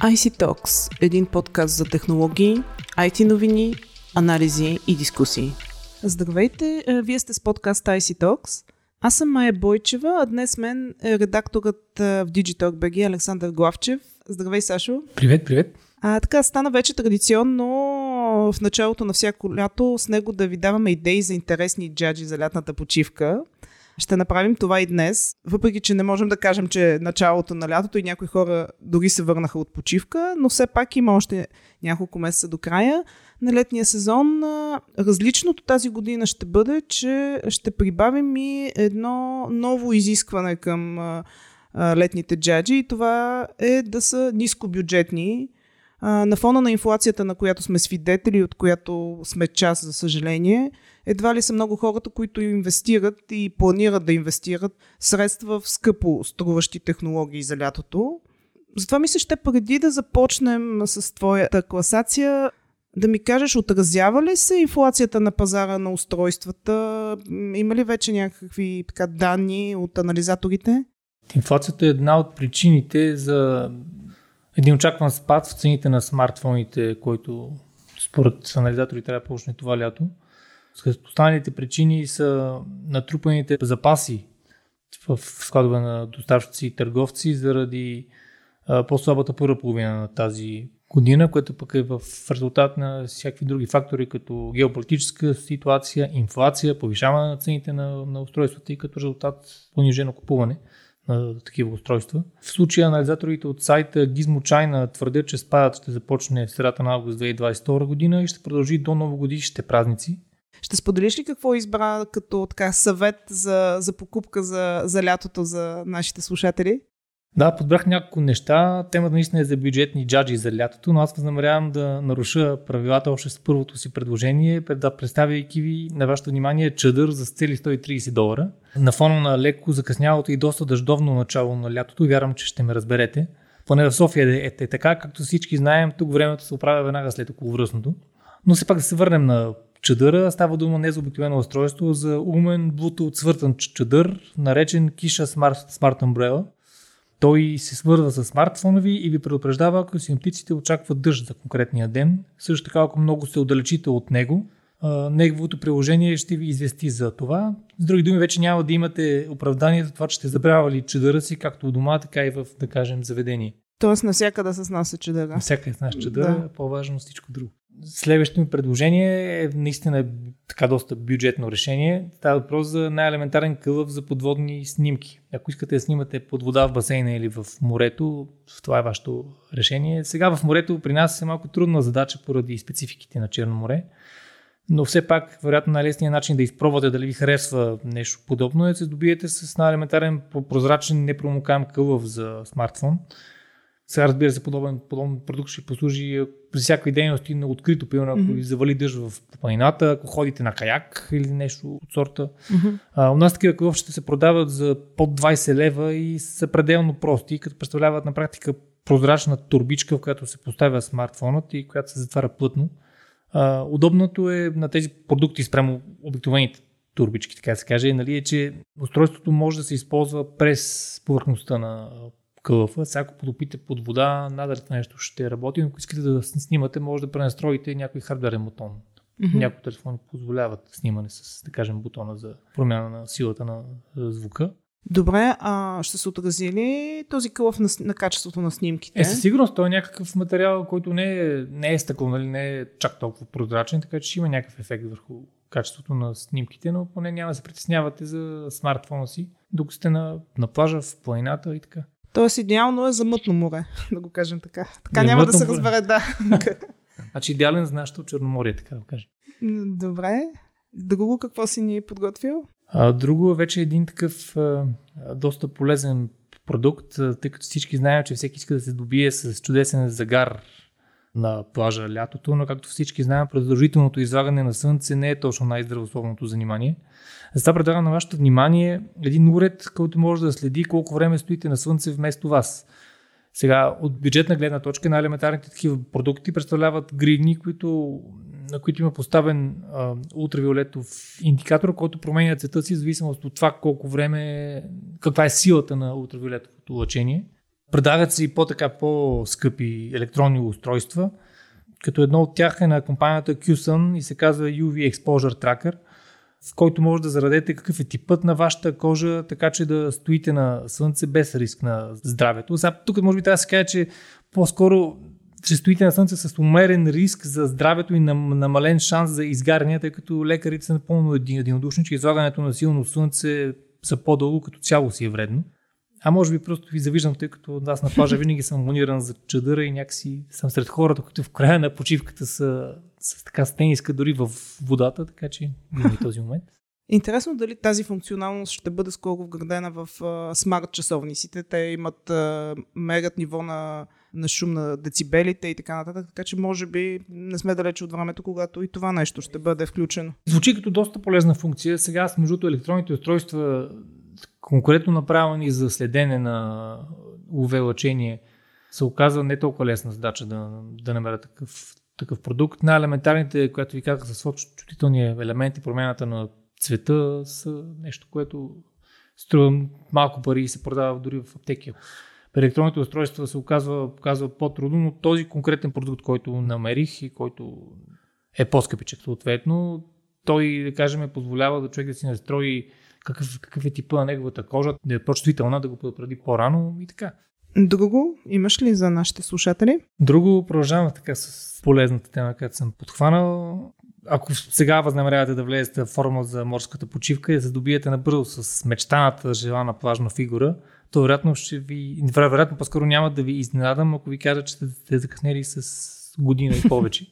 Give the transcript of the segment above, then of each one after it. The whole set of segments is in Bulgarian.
IC Talks – един подкаст за технологии, IT новини, анализи и дискусии. Здравейте, е, вие сте с подкаст IC Talks. Аз съм Майя Бойчева, а днес мен е редакторът е, в Digitalk BG Александър Главчев. Здравей, Сашо. Привет, привет. А, така стана вече традиционно в началото на всяко лято с него да ви даваме идеи за интересни джаджи за лятната почивка. Ще направим това и днес, въпреки че не можем да кажем, че е началото на лятото и някои хора дори се върнаха от почивка, но все пак има още няколко месеца до края на летния сезон. Различното тази година ще бъде, че ще прибавим и едно ново изискване към летните джаджи и това е да са нискобюджетни. На фона на инфлацията, на която сме свидетели, от която сме част, за съжаление, едва ли са много хората, които инвестират и планират да инвестират средства в скъпо струващи технологии за лятото. Затова мисля, ще преди да започнем с твоята класация, да ми кажеш, отразява ли се инфлацията на пазара на устройствата? Има ли вече някакви така, данни от анализаторите? Инфлацията е една от причините за един очакван спад в цените на смартфоните, който според анализатори трябва да почне това лято. Останалите причини са натрупаните запаси в складове на доставчици и търговци заради по-слабата първа половина на тази година, което пък е в резултат на всякакви други фактори, като геополитическа ситуация, инфлация, повишаване на цените на, на устройствата и като резултат понижено купуване на такива устройства. В случая анализаторите от сайта Gizmo China твърдят, че спадът ще започне в средата на август 2022 година и ще продължи до новогодишните празници. Ще споделиш ли какво избра като така съвет за, за покупка за, за лятото за нашите слушатели? Да, подбрах няколко неща. Темата наистина е за бюджетни джаджи за лятото, но аз възнамерявам да наруша правилата още с първото си предложение, да представяйки ви на вашето внимание чадър за цели 130 долара. На фона на леко закъснялото и доста дъждовно начало на лятото, вярвам, че ще ме разберете. Поне в София е, е, е така, както всички знаем, тук времето се оправя веднага след околовръстното. Но все пак да се върнем на чадъра. Става дума не за обикновено устройство, за умен Bluetooth свъртан чадър, наречен Kisha Smart, Smart Umbrella. Той се свързва с смартфона ви и ви предупреждава, ако симптиците очакват дъжд за конкретния ден. Също така, ако много се отдалечите от него, неговото приложение ще ви извести за това. С други думи, вече няма да имате оправдание за това, че сте забравяли чадъра си, както у дома, така и в, да кажем, заведение. Тоест навсякъде с нас е чадъра. Навсякъде с нас чадъра, да. по-важно всичко друго. Следващото ми предложение е наистина така доста бюджетно решение. Става въпрос за най-елементарен кълъв за подводни снимки. Ако искате да снимате под вода в басейна или в морето, това е вашето решение. Сега в морето при нас е малко трудна задача поради спецификите на Черно море. Но все пак, вероятно, най-лесният начин да изпробвате дали ви харесва нещо подобно е да се добиете с най-елементарен прозрачен непромокаем кълъв за смартфон сега разбира се, подобен, подобен продукт ще послужи при всякакви дейности на открито, примерно ако mm-hmm. завали дъжд в планината, ако ходите на каяк или нещо от сорта. Mm-hmm. А, у нас такива кълъвчета се продават за под 20 лева и са пределно прости, като представляват на практика прозрачна турбичка, в която се поставя смартфонът и която се затваря плътно. А, удобното е на тези продукти спрямо обикновените турбички, така да се каже, нали, е, че устройството може да се използва през повърхността на кълъфа. Всяко подопите под вода, надали това нещо ще работи, но ако искате да снимате, може да пренастроите някой хардверен бутон. Mm-hmm. Някои телефони позволяват снимане с, да кажем, бутона за промяна на силата на звука. Добре, а ще се отрази ли този кълъв на, на качеството на снимките? Е, със сигурност, той е някакъв материал, който не е, не е стъкло, нали, не е чак толкова прозрачен, така че ще има някакъв ефект върху качеството на снимките, но поне няма да се притеснявате за смартфона си, докато сте на, на плажа, в планината и така. Тоест идеално е за мътно море, да го кажем така. Така няма да се море. разбере, да. значи идеален за нашето Черноморие, така да кажем. Добре. Друго какво си ни е подготвил? А, друго е вече един такъв а, доста полезен продукт, тъй като всички знаем, че всеки иска да се добие с чудесен загар на плажа лятото, но както всички знаем, продължителното излагане на слънце не е точно най-здравословното занимание. Затова предлагам на вашето внимание един уред, който може да следи колко време стоите на слънце вместо вас. Сега, от бюджетна гледна точка, най-елементарните такива продукти представляват гридни, които, на които има поставен а, ултравиолетов индикатор, който променя цвета си в зависимост от това колко време, каква е силата на ултравиолетовото лъчение. Предлагат се и по-така по-скъпи електронни устройства, като едно от тях е на компанията QSUN и се казва UV Exposure Tracker, в който може да зарадете какъв е типът на вашата кожа, така че да стоите на слънце без риск на здравето. Сега, тук може би трябва да се каже, че по-скоро ще стоите на слънце с умерен риск за здравето и намален шанс за изгаряне, тъй като лекарите са напълно единодушни, че излагането на силно слънце за по-дълго като цяло си е вредно. А може би просто ви завиждам, тъй като нас на плажа винаги съм мониран за чадъра и някакси съм сред хората, които в края на почивката са с така стениска дори в водата, така че има и този момент. Интересно дали тази функционалност ще бъде скоро вградена в смарт часовниците. Те имат uh, мерят ниво на, на шум на децибелите и така нататък, така че може би не сме далече от времето, когато и това нещо ще бъде включено. Звучи като доста полезна функция. Сега с между електронните устройства конкретно направени за следене на лъчение се оказва не толкова лесна задача да, да намеря такъв, такъв продукт. Най-елементарните, която ви казах, с чувствителни елементи, промяната на цвета са нещо, което струва малко пари и се продава дори в аптеки. При електронните устройства се оказва, оказва по-трудно, но този конкретен продукт, който намерих и който е по-скъпичък съответно, той, да кажем, позволява да човек да си настрои какъв, какъв е типа на неговата кожа, да е по-чувствителна, да го предупреди по-рано и така. Друго имаш ли за нашите слушатели? Друго продължавам така с полезната тема, която съм подхванал. Ако сега възнамерявате да влезете в форма за морската почивка и да се добиете набързо с мечтаната желана плажна фигура, то вероятно ще ви, вероятно по-скоро няма да ви изненадам, ако ви кажа, че сте закъснели с година и повече.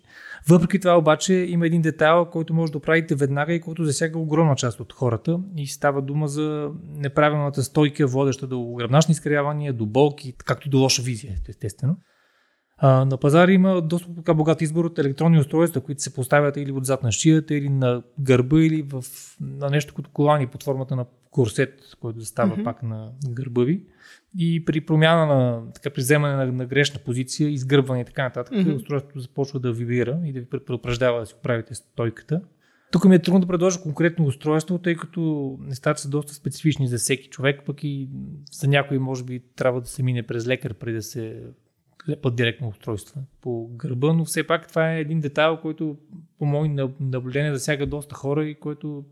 Въпреки това обаче има един детайл, който може да правите веднага и който засяга огромна част от хората и става дума за неправилната стойка, водеща до гръбначни изкривявания, до болки, както и до лоша визия, естествено. А, на пазара има доста така богат избор от електронни устройства, които се поставят или отзад на шията, или на гърба, или в, на нещо като колани под формата на курсет, който застава mm-hmm. пак на гърба ви. И при промяна на, така, при вземане на, на грешна позиция, изгърбване и така нататък, mm-hmm. устройството започва да вибрира и да ви предупреждава да си оправите стойката. Тук ми е трудно да предложа конкретно устройство, тъй като нещата са доста специфични за всеки човек, пък и за някой може би трябва да се мине през лекар преди да се лепат директно устройства по гърба, но все пак това е един детайл, който по мои наблюдение засяга доста хора и който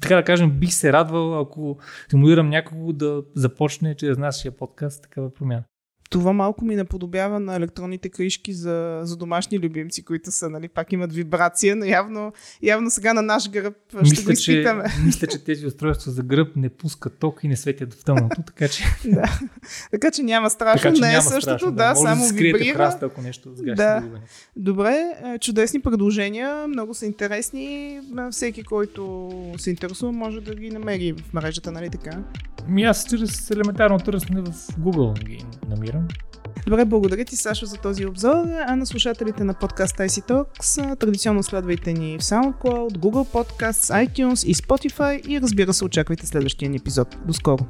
така да кажем, бих се радвал, ако стимулирам някого да започне чрез нашия подкаст такава промяна това малко ми наподобява на електронните кришки за, за домашни любимци, които са, нали, пак имат вибрация, но явно, явно сега на наш гръб ще мисля, го изпитаме. Че, мисля, че тези устройства за гръб не пускат ток и не светят в тъмното, така че... да. Така че няма страшно, така, че не е същото, страшно, да, да само да вибрира. Храста, ако нещо да. Добре, е, чудесни предложения, много са интересни. Всеки, който се интересува, може да ги намери в мрежата, нали така? Ми аз чрез елементарно търсене в Google ги намирам. Добре, благодаря ти, Сашо, за този обзор. А на слушателите на подкаст IC Talks, традиционно следвайте ни в SoundCloud, Google Podcasts, iTunes и Spotify и разбира се, очаквайте следващия ни епизод. До скоро!